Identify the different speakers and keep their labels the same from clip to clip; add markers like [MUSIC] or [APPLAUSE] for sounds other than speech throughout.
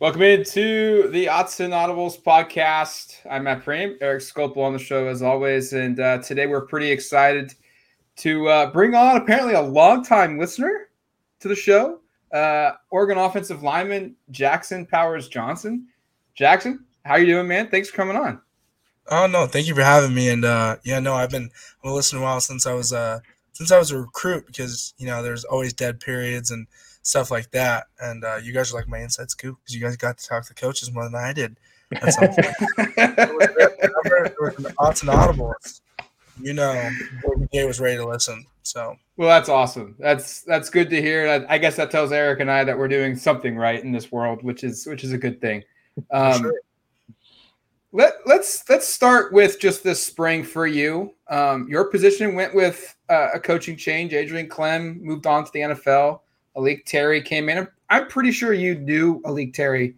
Speaker 1: Welcome into the Autzen Audibles podcast. I'm Matt Prehm, Erik Skopil on the show as always, and uh, today we're pretty excited to uh, bring on apparently a longtime listener to the show, uh, Oregon offensive lineman Jackson Powers Johnson. Jackson, how you doing, man? Thanks for coming on.
Speaker 2: Oh no, thank you for having me. And uh, yeah, no, I've been I'm listening a while since I was uh since I was a recruit because you know there's always dead periods and stuff like that. And uh, you guys are like my inside scoop because you guys got to talk to coaches more than I did. At some point. [LAUGHS] It was great. There was an Autzen Audibles. You know, Gay was ready to listen. So
Speaker 1: Well, that's awesome. That's that's good to hear. I, I guess that tells Eric and I that we're doing something right in this world, which is which is a good thing. Um,
Speaker 2: sure.
Speaker 1: Let let's let's start with just this spring for you. Um, your position went with uh, a coaching change. Adrian Klemm moved on to the NFL. A'lique Terry came in. I'm, pretty sure you knew A'lique Terry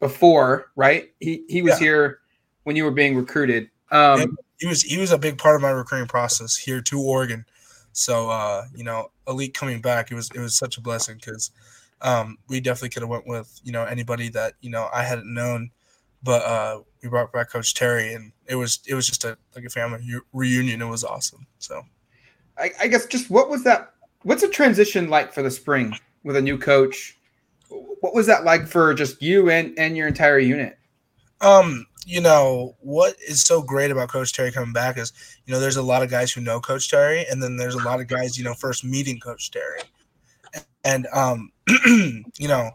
Speaker 1: before, right? He he was
Speaker 2: Yeah.
Speaker 1: here when you were being recruited. Um,
Speaker 2: Yeah. he was he was a big part of my recruiting process here to Oregon. So uh, you know, elite coming back, it was it was such a blessing because um, we definitely could have went with you know anybody that you know I hadn't known, but uh, we brought back Coach Terry, and it was it was just a like a family reunion. It was awesome. So
Speaker 1: I, I guess just what was that? What's a transition like for the spring with a new coach? What was that like for just you and and your entire unit?
Speaker 2: Um, you know what is so great about Coach Terry coming back is you know there's a lot of guys who know Coach Terry, and then there's a lot of guys you know first meeting Coach Terry, and um, [CLEARS THROAT] you know,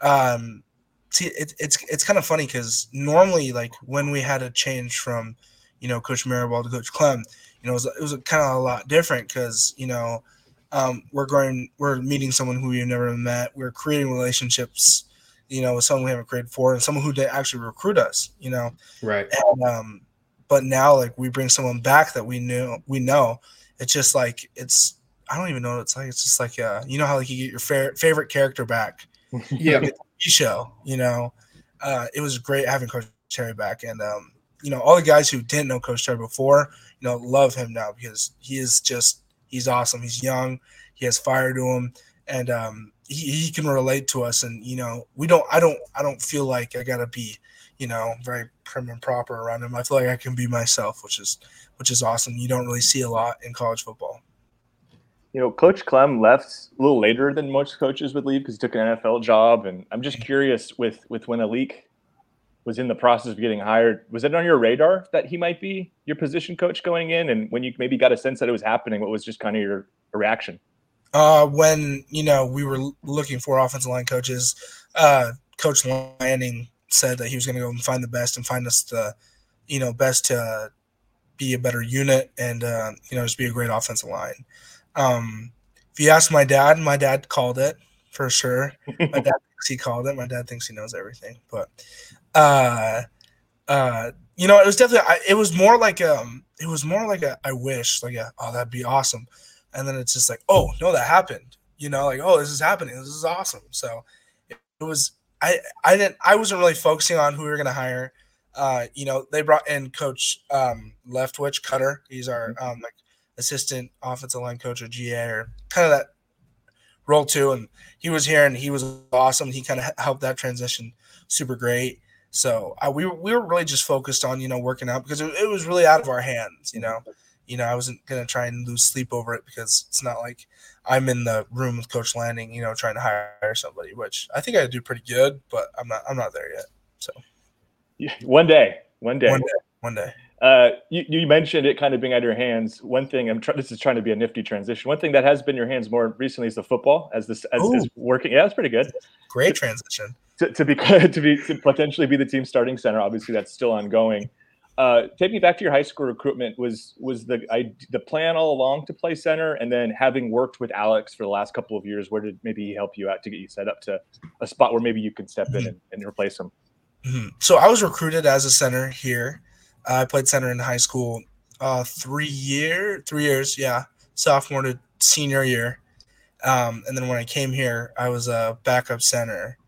Speaker 2: um, see it, it's it's kind of funny because normally like when we had a change from you know Coach Mirabal to Coach Klemm, you know it was, it was kind of a lot different because you know um, we're going we're meeting someone who we've never met, we're creating relationships you know, with someone we haven't created for and someone who did actually recruit us, you know.
Speaker 1: Right.
Speaker 2: And, um, but now like we bring someone back that we knew we know. It's just like it's I don't even know what it's like. It's just like uh, you know how like you get your fa- favorite character back. [LAUGHS]
Speaker 1: Yeah.
Speaker 2: TV show, you know. Uh, it was great having Coach Terry back, and um, you know all the guys who didn't know Coach Terry before, you know, love him now because he is just he's awesome. He's young, he has fire to him, and um, he, he can relate to us. And you know, we don't, I don't, I don't feel like I gotta be, you know, very prim and proper around him. I feel like I can be myself, which is which is awesome. You don't really see a lot in college football.
Speaker 3: You know, Coach Klemm left a little later than most coaches would leave because he took an NFL job. And I'm just curious with with when A'lique was in the process of getting hired, was it on your radar that he might be your position coach going in? And when you maybe got a sense that it was happening, what was just kind of your reaction?
Speaker 2: uh, when you know we were looking for offensive line coaches, uh, Coach Lanning said that he was going to go and find the best and find us the, you know, best to be a better unit and uh, you know just be a great offensive line. Um, if you ask my dad, my dad called it for sure. My dad thinks he called it. My dad thinks he knows everything, but uh, uh, you know, it was definitely. I, it was more like um, it was more like a I wish, like a oh that'd be awesome. And then it's just like oh no that happened. You know like oh this is happening. This is awesome. So it, it was i i didn't i wasn't really focusing on who we were going to hire. Uh you know they brought in coach um leftwich cutter. He's our um like assistant offensive line coach or ga or kind of that role too. And he was here and he was awesome. He kind of helped that transition super great so uh, we, were, we were really just focused on you know working out because it, it was really out of our hands you know you know, I wasn't gonna try and lose sleep over it because it's not like I'm in the room with Coach Lanning, you know, trying to hire somebody, which I think I do pretty good, but I'm not I'm not there yet. So
Speaker 3: One day, one day.
Speaker 2: one day, one day.
Speaker 3: Uh, you, you mentioned it kind of being out of your hands. One thing I'm trying. This is trying to be a nifty transition. One thing that has been your hands more recently is the football. As this as, as working, yeah, that's pretty good.
Speaker 2: Great transition.
Speaker 3: To, to be [LAUGHS] to be to potentially be the team starting center. Obviously, that's still ongoing. uh, take me back to your high school recruitment. Was was the I, the plan all along to play center, and then having worked with Alex for the last couple of years, where did maybe he help you out to get you set up to a spot where maybe you can step in and, and replace him?
Speaker 2: Mm-hmm. So I was recruited as a center here. Uh, I played center in high school, uh, three year, three years, yeah, sophomore to senior year. Um, and then when I came here, I was a backup center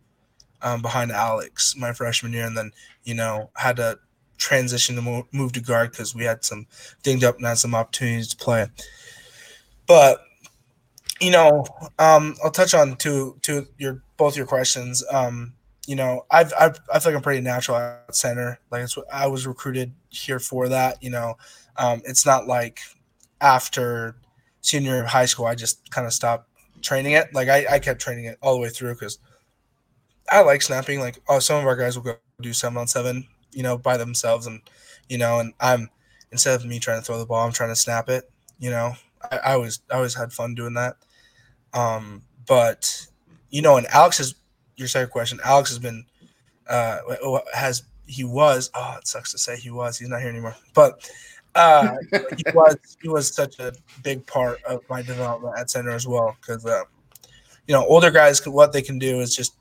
Speaker 2: um, behind Alex my freshman year, and then you know had to transition to move, move to guard because we had some dinged up and had some opportunities to play. But you know, um, I'll touch on two two your both your questions. Um, you know, I've, I've I feel like I'm pretty natural at center. Like it's what I was recruited here for that. You know, um, it's not like after senior high school I just kind of stopped training it. Like I, I kept training it all the way through because I like snapping. Like oh, some of our guys will go do seven on seven, you know, by themselves, and you know, and I'm instead of me trying to throw the ball, I'm trying to snap it. You know, I, I always I always had fun doing that. Um, but you know, and Alex is your second question. Alex has been uh has he was oh it sucks to say he was he's not here anymore, but uh [LAUGHS] he was he was such a big part of my development at center as well because um, you know older guys what they can do is just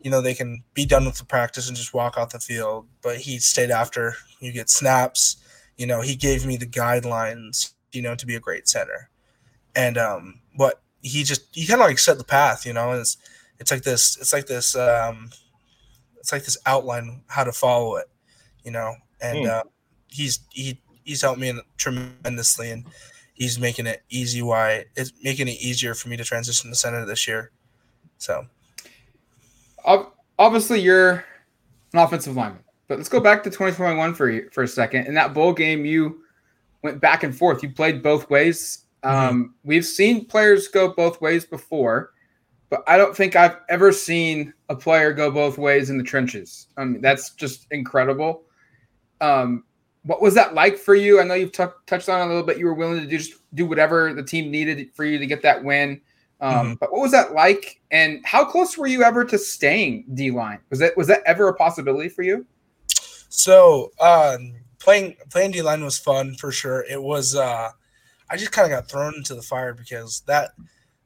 Speaker 2: you know they can be done with the practice and just walk off the field. But he stayed after you get snaps. You know he gave me the guidelines you know to be a great center. And um what he just he kind of like set the path you know it's it's like this it's like this um it's like this outline how to follow it you know. And mm. uh, he's he he's helped me tremendously and he's making it easy why it's making it easier for me to transition to center this year. So
Speaker 1: obviously you're an offensive lineman but let's go back to 2021 for for a second in that bowl game you went back and forth you played both ways mm-hmm. um, we've seen players go both ways before but I don't think I've ever seen a player go both ways in the trenches. I mean, that's just incredible. Um, what was that like for you? I know you've t- touched on a little bit. You were willing to do, just do whatever the team needed for you to get that win. Um, mm-hmm. But what was that like? And how close were you ever to staying D line? Was that was that ever a possibility for you?
Speaker 2: So um, playing playing D line was fun for sure. It was. Uh, I just kind of got thrown into the fire because that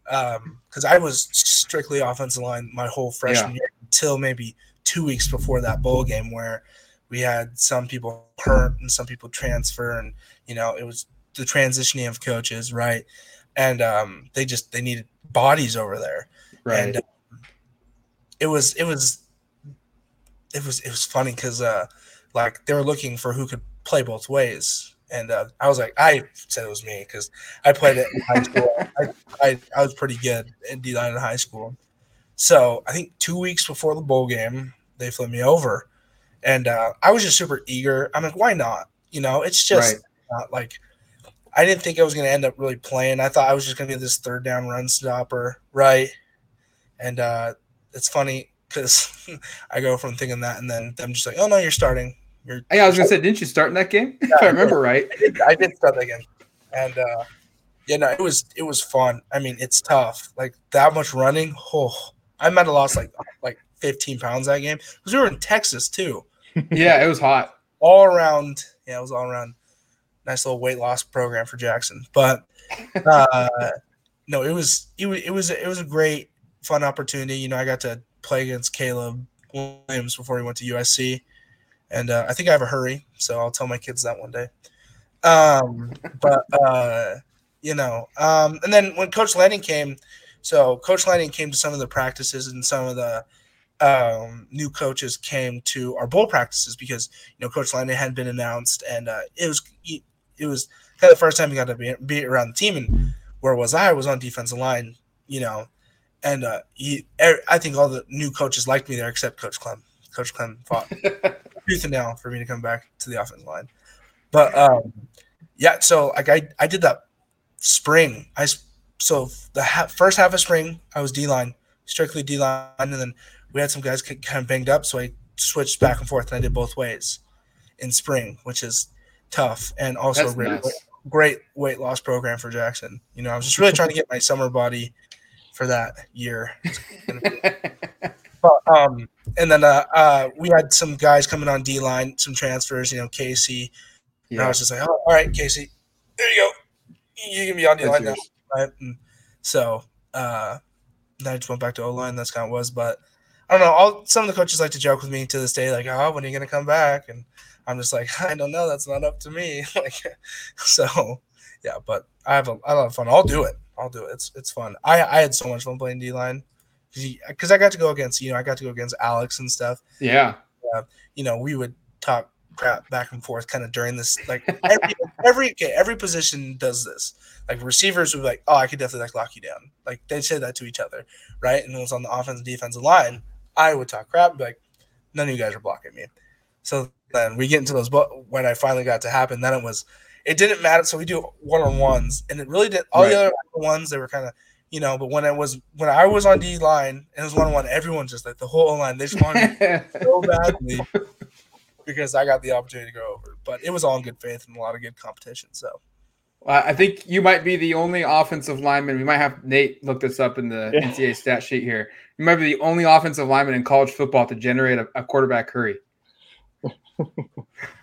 Speaker 2: because um, I was strictly offensive line my whole freshman yeah. year until maybe two weeks before that bowl game where we had some people hurt and some people transfer and you know it was the transitioning of coaches right and um, they just they needed bodies over there right and um, it was it was it was it was funny because uh like they were looking for who could play both ways and uh, I was like, I said it was me because I played it in high school. [LAUGHS] I, I, I, was pretty good in D line in high school. So I think two weeks before the bowl game, they flipped me over, and uh, I was just super eager. I'm like, why not? You know, it's just right. not like I didn't think I was going to end up really playing. I thought I was just going to be this third down run stopper, right? And uh, it's funny because [LAUGHS] I go from thinking that, and then I'm just like, oh no, you're starting
Speaker 1: you're, hey, I was gonna say, didn't you start in that game? Yeah, if I remember right.
Speaker 2: I did, I did start that game, and uh, yeah, no, it was it was fun. I mean, it's tough. Like that much running. Oh, I might have lost like like 15 pounds that game because we were in Texas too. [LAUGHS]
Speaker 1: yeah, it was hot
Speaker 2: all around. Yeah, it was all around. Nice little weight loss program for Jackson, but uh, [LAUGHS] no, it was it was it was it was a great fun opportunity. You know, I got to play against Caleb Williams before he went to USC and uh, I think I have a hurry, so I'll tell my kids that one day. Um, but uh, you know, um, and then when Coach Lanning came, so Coach Lanning came to some of the practices, and some of the um, new coaches came to our bowl practices because you know Coach Lanning hadn't been announced, and uh, it was it was kind of the first time he got to be, be around the team. And where was I? I was on defensive line, you know, and uh, he, er, I think all the new coaches liked me there except Coach Klemm. Coach Klemm fought [LAUGHS] tooth and nail for me to come back to the offensive line. But um, yeah, so like I, I did that spring. I so the ha- first half of spring I was D line, strictly D line, and then we had some guys kind of banged up, so I switched back and forth, and I did both ways in spring, which is tough and also great, nice. great weight loss program for Jackson. You know, I was just really trying to get my summer body for that year. [LAUGHS] but um, and then uh, uh, we had some guys coming on D line, some transfers. You know, Casey. Yeah. And I was just like, oh, all right, Casey, there you go. You can be on D line now, right? And so uh, then I just went back to O line. That's kind of was, but I don't know. All some of the coaches like to joke with me to this day, like, "Oh, when are you gonna come back?" And I'm just like, [LAUGHS] I don't know. That's not up to me. [LAUGHS] like, so yeah. But I have a, I have fun. I'll do it. I'll do it. It's it's fun. I I had so much fun playing D line because I got to go against you know I got to go against Alex and stuff.
Speaker 1: Yeah.
Speaker 2: Uh, you know we would talk crap back and forth kind of during this like every [LAUGHS] every okay, every position does this. Like receivers would be like, oh, I could definitely like lock you down. Like they'd say that to each other, right? And it was on the offense and defensive line. I would talk crap, like none of you guys are blocking me. So then we get into those. But when I finally got to happen, then it was it didn't matter. So we do one on ones, and it really did. All right. the other ones they were kind of you know. But when it was when I was on D line and it was one on one, everyone just like the whole line they just wanted so [LAUGHS] badly because I got the opportunity to go over. But it was all in good faith and a lot of good competition. So.
Speaker 1: I think you might be the only offensive lineman. We might have Nate look this up in the yeah. NCAA stat sheet here. You might be the only offensive lineman in college football to generate a, a quarterback hurry.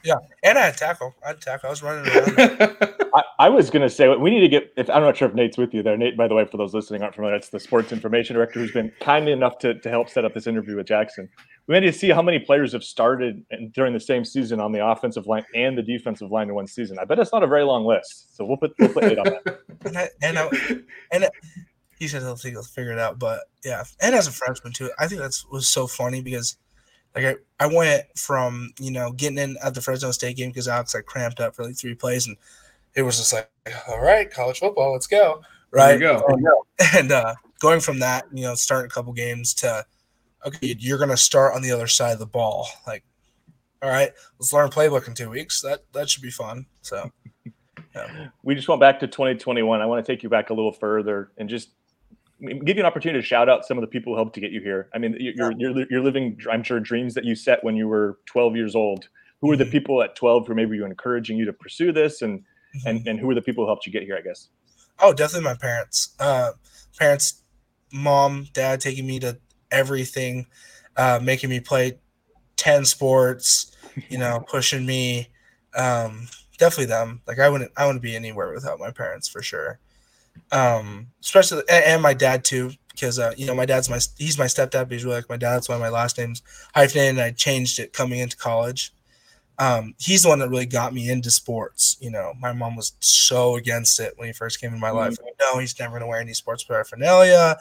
Speaker 2: Yeah, and I had tackle. I had tackle. I was running around. [LAUGHS]
Speaker 3: I, I, was gonna say we need to get. If I'm not sure if Nate's with you there. Nate, by the way, for those listening aren't familiar, it's the sports information director who's been kindly enough to, to help set up this interview with Jackson. We need to see how many players have started during the same season on the offensive line and the defensive line in one season. I bet it's not a very long list. So we'll put we'll put Nate on that. [LAUGHS]
Speaker 2: and I, and I, and he said he'll, he'll figure it out. But yeah, and as a freshman too, I think that's was so funny because like I, I went from you know getting in at the Fresno State game because Alex like cramped up for like three plays and it was just like all right college football let's go. Right?
Speaker 1: go.
Speaker 2: and uh, going from that you know starting a couple games to okay you're gonna start on the other side of the ball. Like all right let's learn playbook in two weeks. That that should be fun. So
Speaker 3: yeah. we just went back to 2021 I want to take you back a little further and just give you an opportunity to shout out some of the people who helped to get you here. I mean, you're you're you're living, I'm sure, dreams that you set when you were 12 years old. Who were the mm-hmm. people at 12 who maybe were encouraging you to pursue this, and mm-hmm. and and who were the people who helped you get here? I guess.
Speaker 2: Oh, definitely my parents. Uh, parents, mom, dad, taking me to everything, uh, making me play 10 sports. You know, [LAUGHS] pushing me. Um, definitely them. Like I wouldn't I wouldn't be anywhere without my parents for sure um, especially and, my dad too, because uh, you know my dad's my he's my stepdad, but he's really like my dad. That's why my last name's hyphenated, and I changed it coming into college. Um, he's the one that really got me into sports. You know, my mom was so against it when he first came in my mm-hmm. life. no, he's never gonna wear any sports paraphernalia.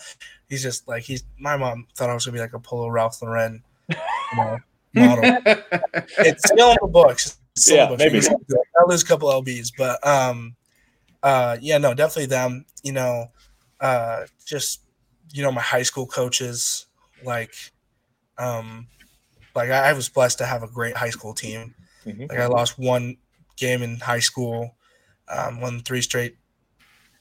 Speaker 2: He's just like he's. My mom thought I was gonna be like a Polo Ralph Lauren you know, model. [LAUGHS] it's still in the books.
Speaker 3: yeah, maybe.
Speaker 2: I lose a couple lbs, but um, uh, yeah, no, definitely them. You know, uh, just you know, my high school coaches, like, um, like I, I was blessed to have a great high school team. Mm-hmm. Like I lost one game in high school, um, won three straight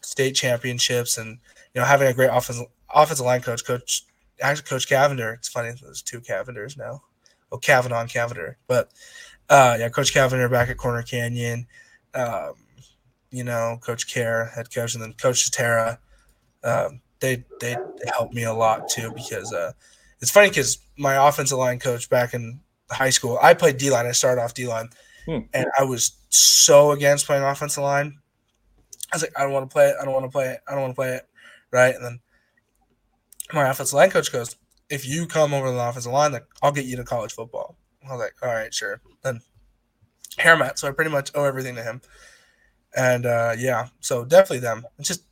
Speaker 2: state championships, and you know, having a great offensive offensive line coach, coach actually Coach Cavender. It's funny, there's two Cavenders now. Oh, Kavanaugh and Cavender, but uh, yeah, Coach Cavender back at Corner Canyon. Um, you know, Coach Kjar, head coach, and then Coach Satera. Um, they, they helped me a lot too because uh, it's funny because my offensive line coach back in high school, I played D line. I started off D line, hmm. and I was so against playing offensive line. I was like, I don't want to play it. I don't want to play it. I don't want to play it. Right. And then my offensive line coach goes, if you come over to the offensive line, like, I'll get you to college football. I was like, all right, sure. Then I'm. So I pretty much owe everything to him and uh, yeah, so definitely them. It's just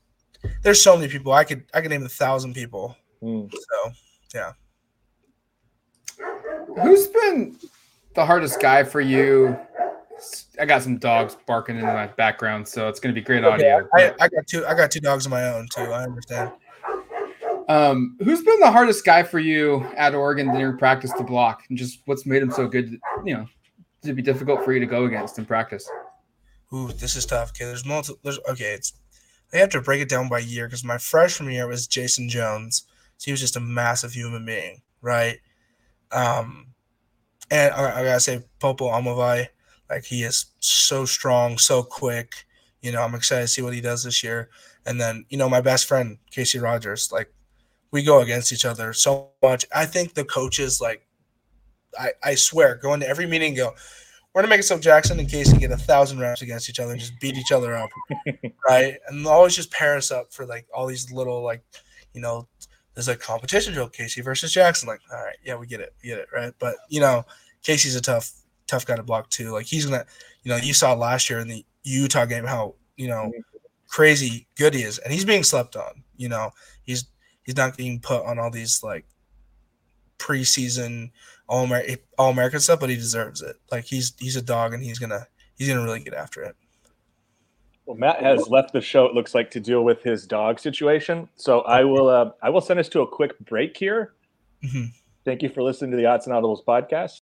Speaker 2: there's so many people. I could I could name a thousand people. Mm. So yeah.
Speaker 1: Who's been the hardest guy for you? I got some dogs barking in my background, so it's going to be great audio.
Speaker 2: I, I, got two. I got two dogs of my own too. I understand.
Speaker 1: Um, who's been the hardest guy for you at Oregon during practice to block, and just what's made him so good? You know, to be difficult for you to go against in practice.
Speaker 2: Ooh, this is tough. Okay, there's multiple. There's okay. It's I have to break it down by year because my freshman year was Jason Jones. So he was just a massive human being, right? Um, and I, I gotta say, Popo Aumavae, like he is so strong, so quick. You know, I'm excited to see what he does this year. And then, you know, my best friend Casey Rogers, like we go against each other so much. I think the coaches like I, I swear, go into every meeting go, we're gonna make it so Jackson and Casey get a thousand reps against each other and just beat each other up, [LAUGHS] right? And always just pair us up for like all these little like, you know, there's a competition drill, Casey versus Jackson. Like, all right, yeah, we get it, we get it, right? But you know, Casey's a tough, tough guy to block too. Like he's gonna, you know, you saw last year in the Utah game how you know crazy good he is, and he's being slept on. You know, he's he's not being put on all these like preseason all American all American stuff, but he deserves it. Like he's he's a dog, and he's gonna he's gonna really get after it.
Speaker 3: Well, Matt has left the show. It looks like to deal with his dog situation. So I will uh, I will send us to a quick break here. Mm-hmm. Thank you for listening to the Autzen Audibles podcast.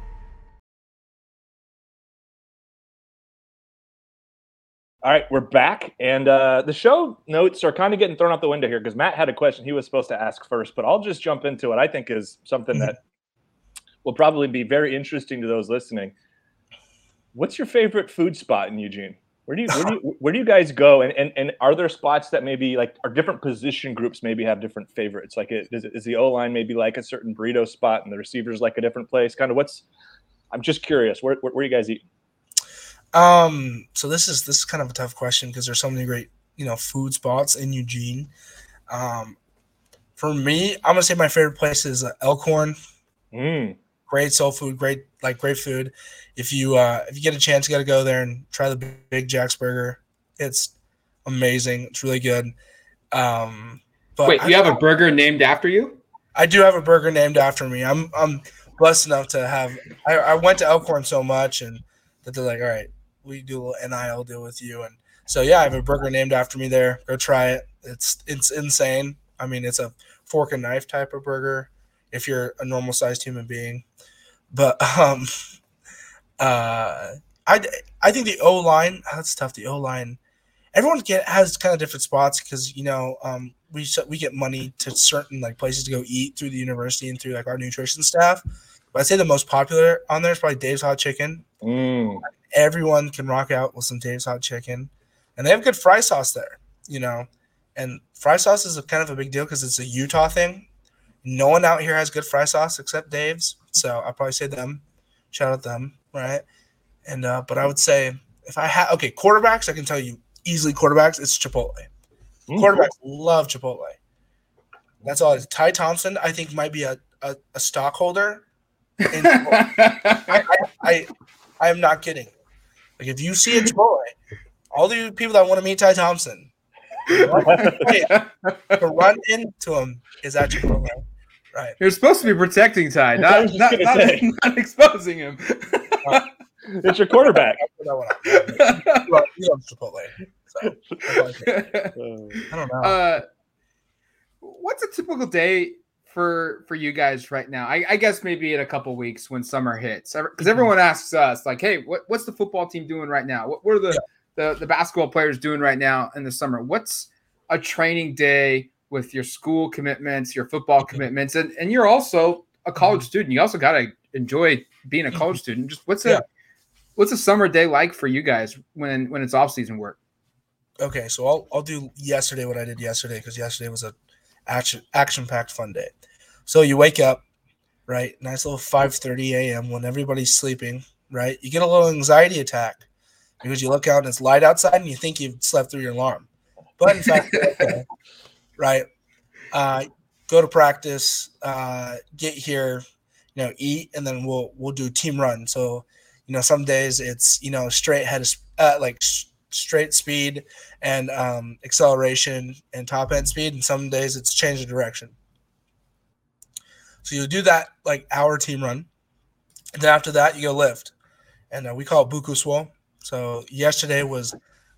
Speaker 3: All right, we're back, and uh, the show notes are kind of getting thrown out the window here because Matt had a question he was supposed to ask first, but I'll just jump into it. I think is something that will probably be very interesting to those listening. What's your favorite food spot in Eugene? Where do you where do you, [LAUGHS] where do you guys go? And, and and are there spots that maybe like are different position groups maybe have different favorites? Like is, is the O line maybe like a certain burrito spot and the receivers like a different place? Kind of what's I'm just curious. Where where, where you guys eat?
Speaker 2: Um, so this is this is kind of a tough question because there's so many great you know food spots in Eugene. Um, for me, I'm gonna say my favorite place is uh, Elkhorn.
Speaker 3: Mm.
Speaker 2: Great soul food, great like great food. If you uh, if you get a chance, you got to go there and try the Big Jack's burger. It's amazing. It's really good. Um,
Speaker 1: but wait, you I, have a burger named after you?
Speaker 2: I do have a burger named after me. I'm I'm blessed enough to have. I, I went to Elkhorn so much and that they're like, all right, we do a little NIL deal with you. And so yeah, I have a burger named after me there. Go try it. It's it's insane. I mean, it's a fork and knife type of burger if you're a normal sized human being. But [LAUGHS] um uh I I think the O line that's tough. The O line, everyone get has kind of different spots because you know um we we get money to certain like places to go eat through the university and through like our nutrition staff. But I'd say the most popular on there is probably Dave's Hot Chicken.
Speaker 3: Mm
Speaker 2: everyone can rock out with some Dave's hot chicken, and they have good fry sauce there. You know, and fry sauce is a kind of a big deal because it's a Utah thing. No one out here has good fry sauce except Dave's, so I'll probably say them. Shout out them, right? And uh, but I would say if I had okay quarterbacks, I can tell you easily quarterbacks. It's Chipotle. Mm-hmm. Quarterbacks love Chipotle. That's all. Ty Thompson, I think, might be a, a, a stockholder. I, I, I, I am not kidding. Like if you see a Chipotle, all the people that want to meet Ty Thompson, to run into him is at Chipotle. Right.
Speaker 1: You're supposed to be protecting Ty, not not, not, not, exposing him. [LAUGHS]
Speaker 3: it's your quarterback.
Speaker 2: he loves Chipotle. So, [LAUGHS] I don't know.
Speaker 1: Uh, what's a typical day for for you guys right now? I, I guess maybe in a couple weeks when summer hits, because mm-hmm. everyone asks us like, "Hey, what, what's the football team doing right now? What, what are the, yeah. the the basketball players doing right now in the summer? What's a training day with your school commitments, your football mm-hmm. commitments, and and you're also a college mm-hmm. student. You also got to enjoy being a college student. Just what's a what's a summer day like for you guys when when it's off season work?
Speaker 2: Okay, so I'll I'll do yesterday what I did yesterday because yesterday was a action action packed fun day. So you wake up, right? Nice little 5:30 a.m. when everybody's sleeping, right? You get a little anxiety attack because you look out and it's light outside and you think you've slept through your alarm. but in fact, okay, [LAUGHS] right? Uh, go to practice, uh, get here, you know, eat, and then we'll we'll do team run. So, you know, some days it's you know straight head uh, like straight speed and um, acceleration and top end speed, and some days it's change of direction. So you do that like hour team run, and then after that you go lift, and uh, we call it buku swole. So yesterday was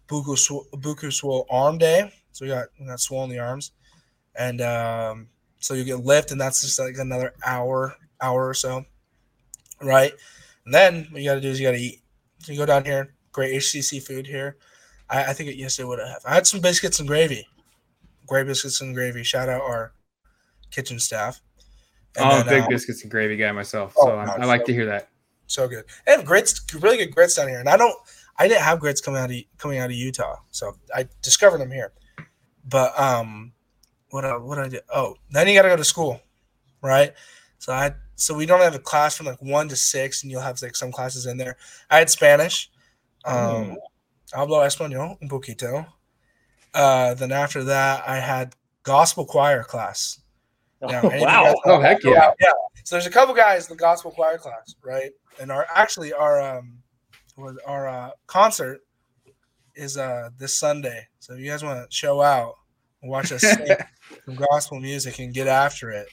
Speaker 2: buku swole, buku swole arm day, so we got we got swole in the arms, and um, so you get lift, and that's just like another hour hour or so, right? And then what you got to do is you got to eat. So you go down here, great HCC food here. I, I think it yesterday would have. I had some biscuits and gravy, great biscuits and gravy. Shout out our kitchen staff.
Speaker 1: And I'm then, big uh, biscuits and gravy guy myself, so oh, I, I like so, to hear that.
Speaker 2: So good. They have grits, really good grits down here, and I don't. I didn't have grits coming out of coming out of Utah, so I discovered them here. But um, what I, what I did? Oh, then you got to go to school, right? So I so we don't have a class from like one to six, and you'll have like some classes in there. I had Spanish. Um, mm. hablo español un poquito. Uh, then after that, I had gospel choir class.
Speaker 3: Now, wow!
Speaker 1: oh heck yeah.
Speaker 2: yeah! So there's a couple guys in the gospel choir class, right? And our actually our um our uh, concert is uh this Sunday. So if you guys want to show out and watch us sing [LAUGHS] some gospel music and get after it,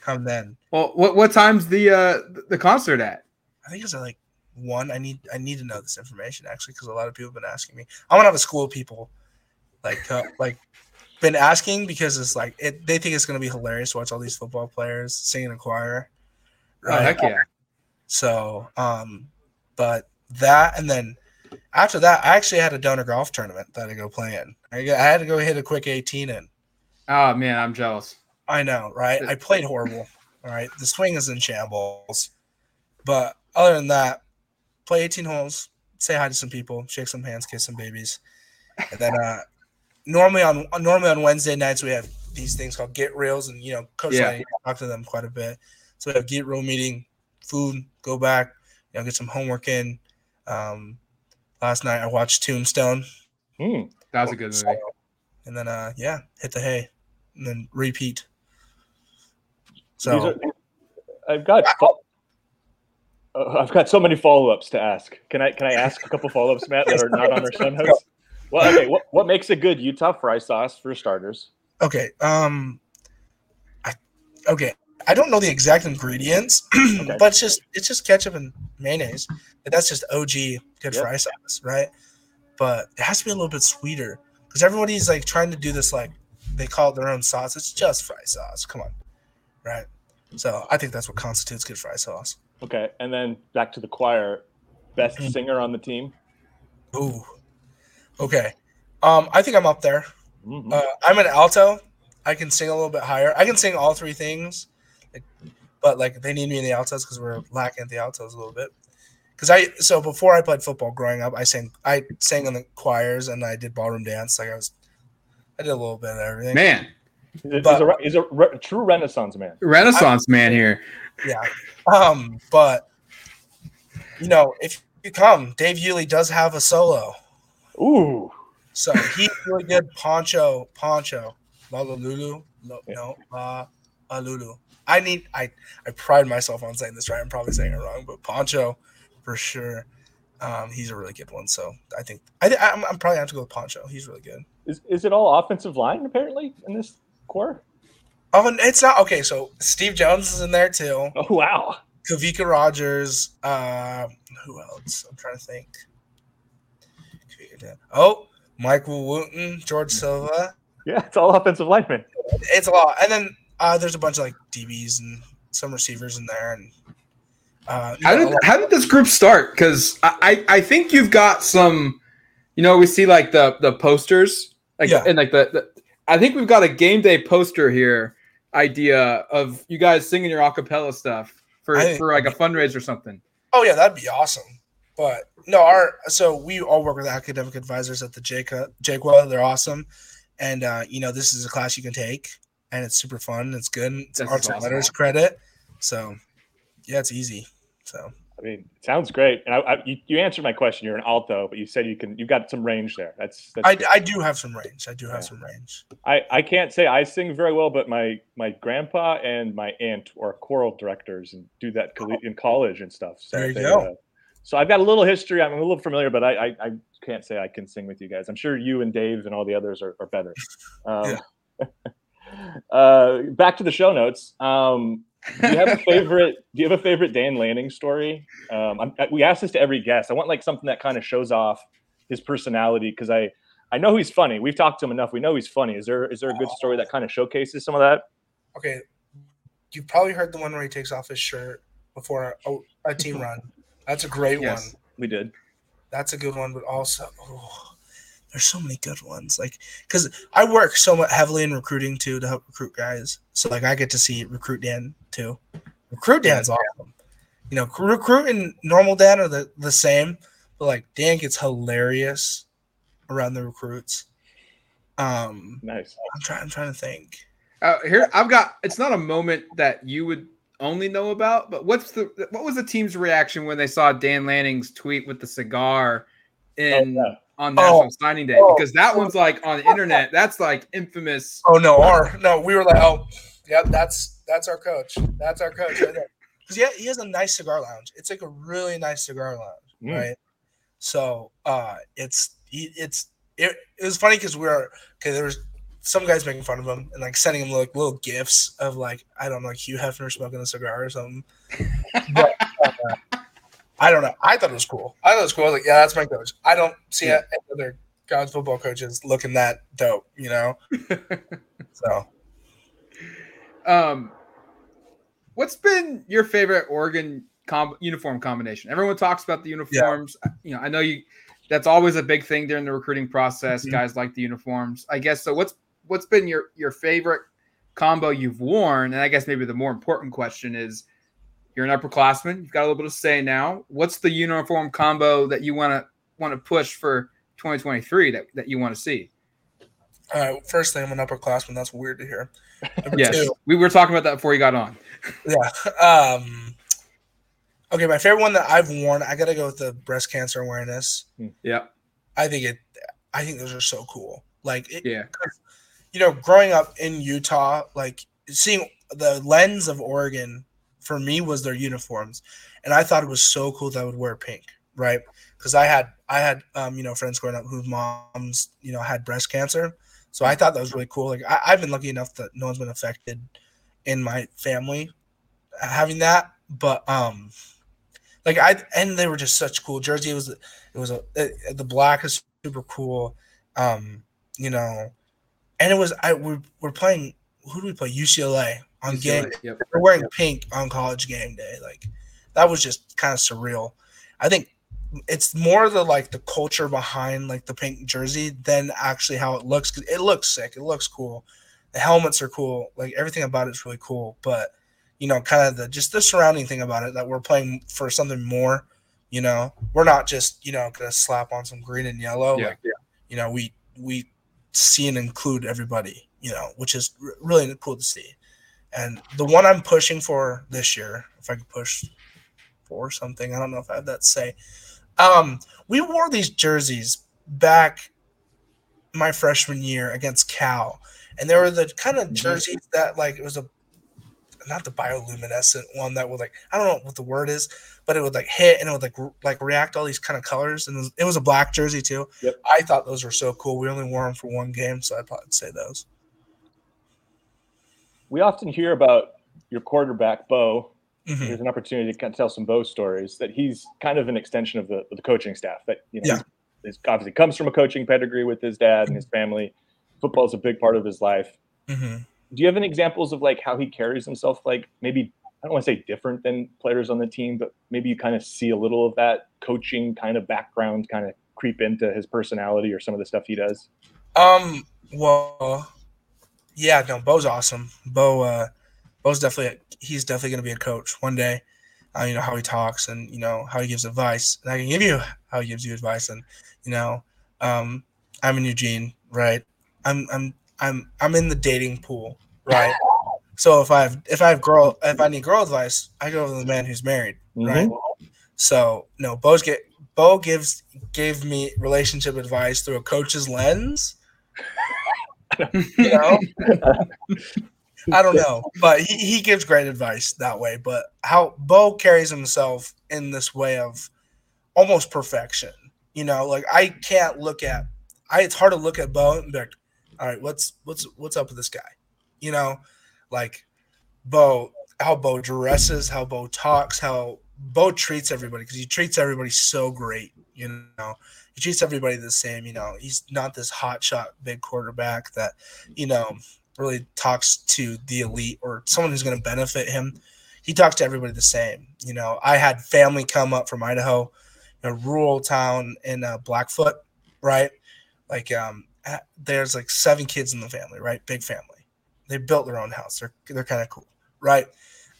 Speaker 2: come then.
Speaker 1: Well, what what time's the uh the concert at?
Speaker 2: I think it's at like one. I need I need to know this information actually because a lot of people have been asking me. I want to have a school of people like uh, like been asking because it's like it, they think it's going to be hilarious to watch all these football players sing in a choir.
Speaker 1: Right? Oh heck yeah!
Speaker 2: So, um, but that and then after that, I actually had a donor golf tournament that I go play in. I, I had to go hit a quick eighteen in.
Speaker 1: Oh man, I'm jealous.
Speaker 2: I know, right? I played horrible. All right, the swing is in shambles, but other than that, play 18 holes, say hi to some people, shake some hands, kiss some babies, and then uh, normally on normally on Wednesday nights we have these things called get reels, and you know, Coach yeah. I talk to them quite a bit. So we have get reel meeting, food, go back, you know, get some homework in. Um, last night I watched Tombstone.
Speaker 1: Mm, that was a good movie.
Speaker 2: And then uh, yeah, hit the hay, and then repeat. So
Speaker 3: are, I've got uh, I've got so many follow ups to ask. Can I can I ask a couple follow ups, Matt, that are not on our show notes? Well, okay. What what makes a good Utah fry sauce for starters?
Speaker 2: Okay. Um. I okay. I don't know the exact ingredients, [CLEARS THROAT] okay. but it's just it's just ketchup and mayonnaise. That's just OG good yep. fry sauce, right? But it has to be a little bit sweeter because everybody's like trying to do this like they call it their own sauce. It's just fry sauce. Come on, right? So I think that's what constitutes good fry sauce.
Speaker 3: Okay, and then back to the choir. Best mm-hmm. singer on the team.
Speaker 2: Ooh, okay. Um, I think I'm up there.
Speaker 3: Mm-hmm.
Speaker 2: Uh, I'm an alto. I can sing a little bit higher. I can sing all three things, like, but like they need me in the altos because we're lacking at the altos a little bit. Because I so before I played football growing up, I sang I sang in the choirs and I did ballroom dance. Like I was, I did a little bit of everything.
Speaker 1: Man,
Speaker 3: He's a, he's a re- true Renaissance man.
Speaker 1: Renaissance I, man here.
Speaker 2: Yeah. Um, but you know, if you come, Dave Iuli does have a solo.
Speaker 3: Ooh.
Speaker 2: So he's really good. Poncho, Poncho, Lulu, no, no, uh, Lulu. I need. I I pride myself on saying this right. I'm probably saying it wrong, but Poncho, for sure. Um, he's a really good one. So I think I I'm, I'm probably have to go with Poncho. He's really good.
Speaker 3: Is is it all offensive line apparently in this core?
Speaker 2: Oh, and it's not okay. So Steve Jones is in there too.
Speaker 3: Oh wow.
Speaker 2: Kavika Rogers. Uh, who else? I'm trying to think. Oh, Michael Wooten, George Silva.
Speaker 3: Yeah, it's all offensive linemen.
Speaker 2: It's a lot, and then uh, there's a bunch of like DBs and some receivers in there. And uh,
Speaker 1: how did how did this group start? Because I, I think you've got some. You know, we see like the the posters, like yeah. and like the, the I think we've got a game day poster here idea of you guys singing your acapella stuff for, I, for like a fundraiser or something.
Speaker 2: Oh yeah, that'd be awesome. But no, our so we all work with academic advisors at the Jaqua. They're awesome, and uh, you know this is a class you can take, and it's super fun. It's good. It's this arts and letters credit, so yeah, it's easy. So
Speaker 3: I mean, it sounds great. And I, I, you, you answered my question. You're an alto, but you said you can. You've got some range there. That's. that's
Speaker 2: I, I do have some range. I do have yeah. some range.
Speaker 3: I, I can't say I sing very well, but my my grandpa and my aunt are choral directors and do that in college and stuff.
Speaker 2: So there you they, go. Uh,
Speaker 3: so I've got a little history. I'm a little familiar, but I, I, I can't say I can sing with you guys. I'm sure you and Dave and all the others are, are better. [LAUGHS] Um, yeah. [LAUGHS] uh, back to the show notes. Um, do you have a favorite? do you have a favorite Dan Lanning story? Um, we ask this to every guest. I want like something that kind of shows off his personality because I I know he's funny. We've talked to him enough. We know he's funny. Is there is there a good story that kind of showcases some of that?
Speaker 2: Okay, you probably heard the one where he takes off his shirt before a, a team run. That's a great yes, one.
Speaker 3: We did.
Speaker 2: That's a good one, but also oh, there's so many good ones. Like because I work so much heavily in recruiting too to help recruit guys. So like I get to see recruit Dan too. Recruit Dan's awesome. You know, recruit and normal Dan are the, the same, but like Dan gets hilarious around the recruits. Um
Speaker 3: nice.
Speaker 2: I'm trying I'm trying to think.
Speaker 1: Uh, here I've got it's not a moment that you would only know about. But what's the what was the team's reaction when they saw Dan Lanning's tweet with the cigar in oh, yeah. on National oh, Signing Day? Oh, because that one's like on the internet. That's like infamous.
Speaker 2: Oh no, our no, we were like, oh, yeah, that's that's our coach. That's our coach right there. [LAUGHS] Because yeah, he has a nice cigar lounge. It's like a really nice cigar lounge, mm. right? So uh it's it's it, it was funny because we are okay. There was some guys making fun of him and like sending him like little gifts of like I don't know like Hugh Hefner smoking a cigar or something. [LAUGHS] but, uh, I don't know. I thought it was cool. I thought it was cool. I was like, yeah, that's my coach. I don't see yeah. any other college football coaches looking that dope, you know. [LAUGHS] so,
Speaker 1: um, what's been your favorite Oregon com- uniform combination? Everyone talks about the uniforms. Yeah. You know, I know you. That's always a big thing during the recruiting process. Mm-hmm. Guys like the uniforms. I guess so. What's what's been your your favorite combo you've worn? And I guess maybe the more important question is you're an upperclassman, you've got a little bit of say now. What's the uniform combo that you want to want to push for 2023 that, that you want to see?
Speaker 2: All right, first thing, I'm an upperclassman. That's weird to hear. [LAUGHS]
Speaker 1: yes, two, we were talking about that before you got on.
Speaker 2: Yeah. Um, okay, my favorite one that I've worn, I got to go with the breast cancer awareness.
Speaker 1: Hmm. Yeah.
Speaker 2: I think it. I think those are so cool. Like, it,
Speaker 1: yeah,
Speaker 2: you know, growing up in Utah, like seeing the lens of Oregon for me was their uniforms, and I thought it was so cool that I would wear pink, right? Because I had I had um, you know friends growing up whose moms you know had breast cancer, so I thought that was really cool. Like I, I've been lucky enough that no one's been affected in my family having that, but um, like I and they were just such cool. Jersey It was it was a it, the black is super cool. Um, you know, and it was I we we're playing who do we play UCLA on UCLA, game. Yep. We're wearing yep. pink on college game day. Like that was just kind of surreal. I think it's more the like the culture behind like the pink jersey than actually how it looks. It looks sick. It looks cool. The helmets are cool. Like everything about it's really cool. But you know, kind of the just the surrounding thing about it that we're playing for something more. You know, we're not just you know gonna slap on some green and yellow.
Speaker 1: Yeah. Like,
Speaker 2: you know, we we see and include everybody, you know, which is r- really cool to see. And the one I'm pushing for this year, if I could push for something, I don't know if I have that to say. Um, we wore these jerseys back my freshman year against Cal, and there were the kind of mm-hmm. jerseys that like it was a not the bioluminescent one that would like I don't know what the word is, but it would like hit and it would like re- like react all these kind of colors, and it was, it was a black jersey too.
Speaker 3: Yep.
Speaker 2: I thought those were so cool. We only wore them for one game, so I'd probably say those.
Speaker 3: We often hear about your quarterback Bo. Mm-hmm. There's an opportunity to kind of tell some Bo stories that he's kind of an extension of the of the coaching staff. That you know, yeah. he's, obviously comes from a coaching pedigree with his dad and his family. Football is a big part of his life.
Speaker 2: Mm-hmm
Speaker 3: do you have any examples of like how he carries himself like maybe I don't want to say different than players on the team, but maybe you kind of see a little of that coaching kind of background kind of creep into his personality or some of the stuff he does?
Speaker 2: Um, well, yeah, no, Bo's awesome. Bo, uh, Bo's definitely, he's definitely going to be a coach one day. Uh, you know, how he talks and, you know, how he gives advice. And I can give you how he gives you advice. And, you know, um, I'm in Eugene, right? I'm, I'm I'm I'm in the dating pool, right? so if I have if I have girl if I need girl advice, I go to the man who's married, mm-hmm. right? So no, Bo's get Bo gives gave me relationship advice through a coach's lens. you know, I don't know, but he, he gives great advice that way. But how Bo carries himself in this way of almost perfection. You know, like I can't look at I it's hard to look at Bo and be like, all right, what's what's what's up with this guy? You know, like Bo, how Bo dresses, how Bo talks, how Bo treats everybody because he treats everybody so great. You know, he treats everybody the same. You know, he's not this hot shot big quarterback that you know really talks to the elite or someone who's going to benefit him. He talks to everybody the same. You know, I had family come up from Idaho, a rural town in uh, Blackfoot, right? Like, um, there's like seven kids in the family, right? Big family. They built their own house. They're they're kind of cool, right?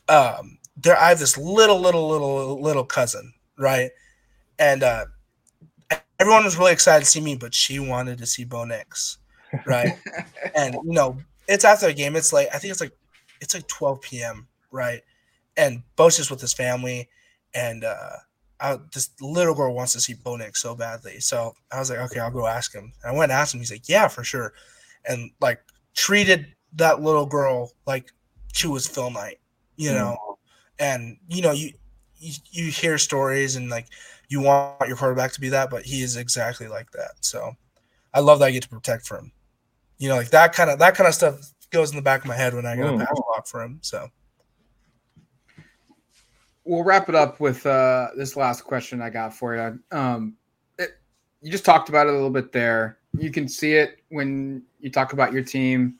Speaker 2: Um, there I have this little, little, little, little cousin, right? And uh, everyone was really excited to see me, but she wanted to see Bo Nix, right? [LAUGHS] and you know, it's after the game. It's like I think it's like it's like 12 p.m. right? And Bo's just with his family, and uh, I, this little girl wants to see Bo Nix so badly. So I was like, okay, I'll go ask him. And I went and asked him. He's like, yeah, for sure, and like treated that little girl like she was Phil Knight, you mm. know. And you know, you, you you hear stories and like you want your quarterback to be that, but he is exactly like that. So I love that I get to protect for him you know, like that kind of that kind of stuff goes in the back of my head when I got a pass block for him. So
Speaker 1: we'll wrap it up with uh, this last question I got for you. Um, it, you just talked about it a little bit there. You can see it when you talk about your team.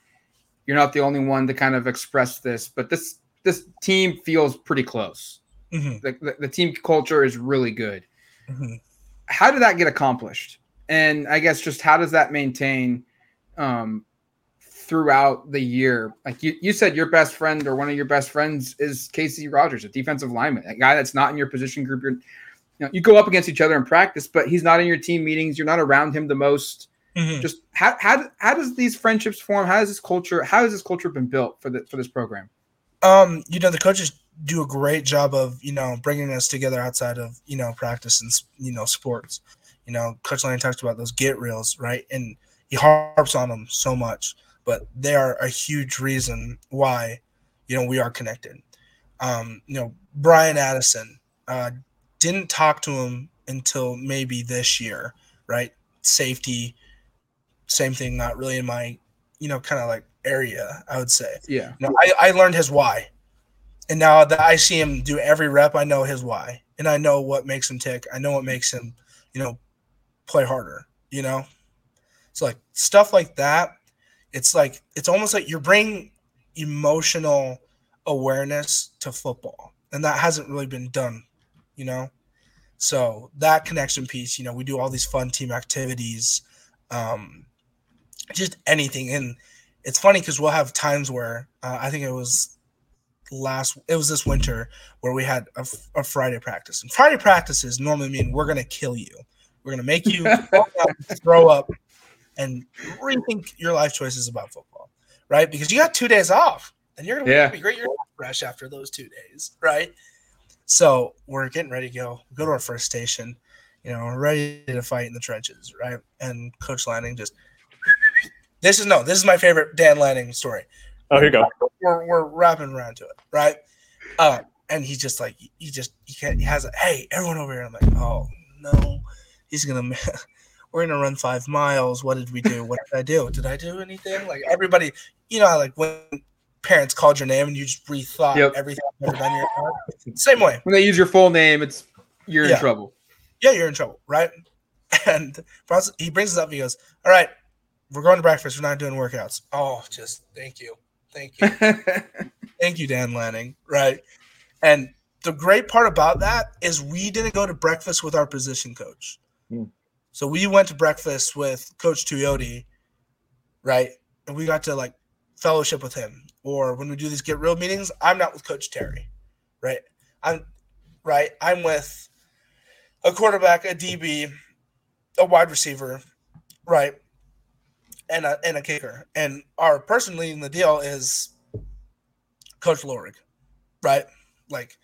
Speaker 1: You're not the only one to kind of express this, but this this team feels pretty close. Mm-hmm. The, the, the, team culture is really good. Mm-hmm. How did that get accomplished? And I guess just how does that maintain um, throughout the year. Like you, you said, your best friend or one of your best friends is Casey Rogers, a defensive lineman, a guy that's not in your position group. You're, you know, you go up against each other in practice, but he's not in your team meetings. You're not around him the most. Mm-hmm. Just how, how how does these friendships form? How does this culture? How has this culture been built for the for this program?
Speaker 2: Um, you know, the coaches do a great job of you know bringing us together outside of you know practice and you know sports. You know, Coach Lane talks about those get reels, right? And he harps on them so much, but they are a huge reason why you know we are connected. Um, you know, Bryan Addison uh, didn't talk to him until maybe this year, right? Safety, same thing. Not really in my, you know, kind of like area. I would say.
Speaker 1: Yeah.
Speaker 2: You know, I, I learned his why, and now that I see him do every rep, I know his why, and I know what makes him tick. I know what makes him, you know, play harder. You know, so like stuff like that, it's like it's almost like you're bringing emotional awareness to football, and that hasn't really been done, you know. So that connection piece, you know, we do all these fun team activities, um, just anything, and it's funny because we'll have times where uh, I think it was last it was this winter where we had a, a, Friday practice. And Friday practices normally mean we're gonna kill you. We're gonna make you [LAUGHS] throw up and rethink your life choices about football, right? Because you got two days off, and you're gonna yeah. be great. You're fresh after those two days, right? So we're getting ready to go. go to our first station. You know, we're ready to fight in the trenches, right? And Coach Lanning just this is no, this is my favorite Dan Lanning story.
Speaker 3: Oh, here you go.
Speaker 2: We're, we're wrapping around to it, right? Uh, and he's just like he just he can't he has a hey everyone over here. I'm like oh no, he's gonna we're gonna run five miles. What did we do? What did I do? Did I do anything? Like everybody, you know, like when parents called your name and you just rethought yep. everything done your Same way.
Speaker 1: When they use your full name, it's you're yeah. in trouble.
Speaker 2: Yeah, you're in trouble, right? [LAUGHS] And he brings it up. He goes, "All right, we're going to breakfast. We're not doing workouts." Oh, just thank you, thank you, [LAUGHS] thank you, Dan Lanning. Right, and the great part about that is we didn't go to breakfast with our position coach. Hmm. So we went to breakfast with Coach Tuioti, right? And we got to like fellowship with him. Or when we do these get real meetings, I'm not with Coach Terry, right? I'm right. I'm with a quarterback, a DB, a wide receiver, right? And a and a kicker. And our person leading the deal is Coach Lorig, right? Like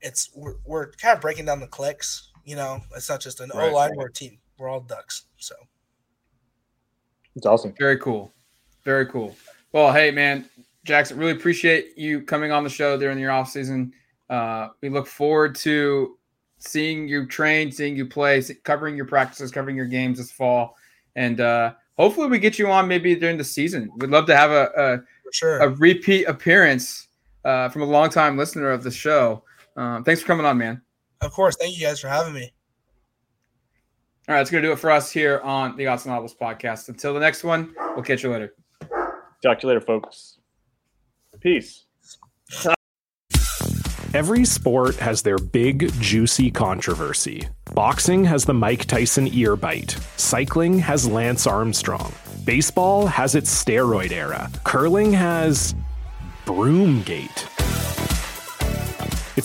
Speaker 2: it's we're, we're kind of breaking down the clicks. You know, it's not just an
Speaker 3: Right.
Speaker 2: O line. We're a team. We're all ducks. So
Speaker 3: It's awesome.
Speaker 1: Very cool. Very cool. Well, hey man, Jackson, really appreciate you coming on the show during your off season. Uh, we look forward to seeing you train, seeing you play, see- covering your practices, covering your games this fall, and uh, hopefully we get you on maybe during the season. We'd love to have a a,
Speaker 2: sure.
Speaker 1: a repeat appearance uh, from a longtime listener of the show. Um, thanks for coming on, man.
Speaker 2: of course, thank you guys for having me.
Speaker 1: All right, that's gonna do it for us here on the Autzen Audibles podcast. Until the next one, we'll catch you later.
Speaker 3: Talk to you later, folks. Peace.
Speaker 4: Every sport has their big, juicy controversy. Boxing has the Mike Tyson ear bite. Cycling has Lance Armstrong. Baseball has its steroid era. Curling has. Broomgate.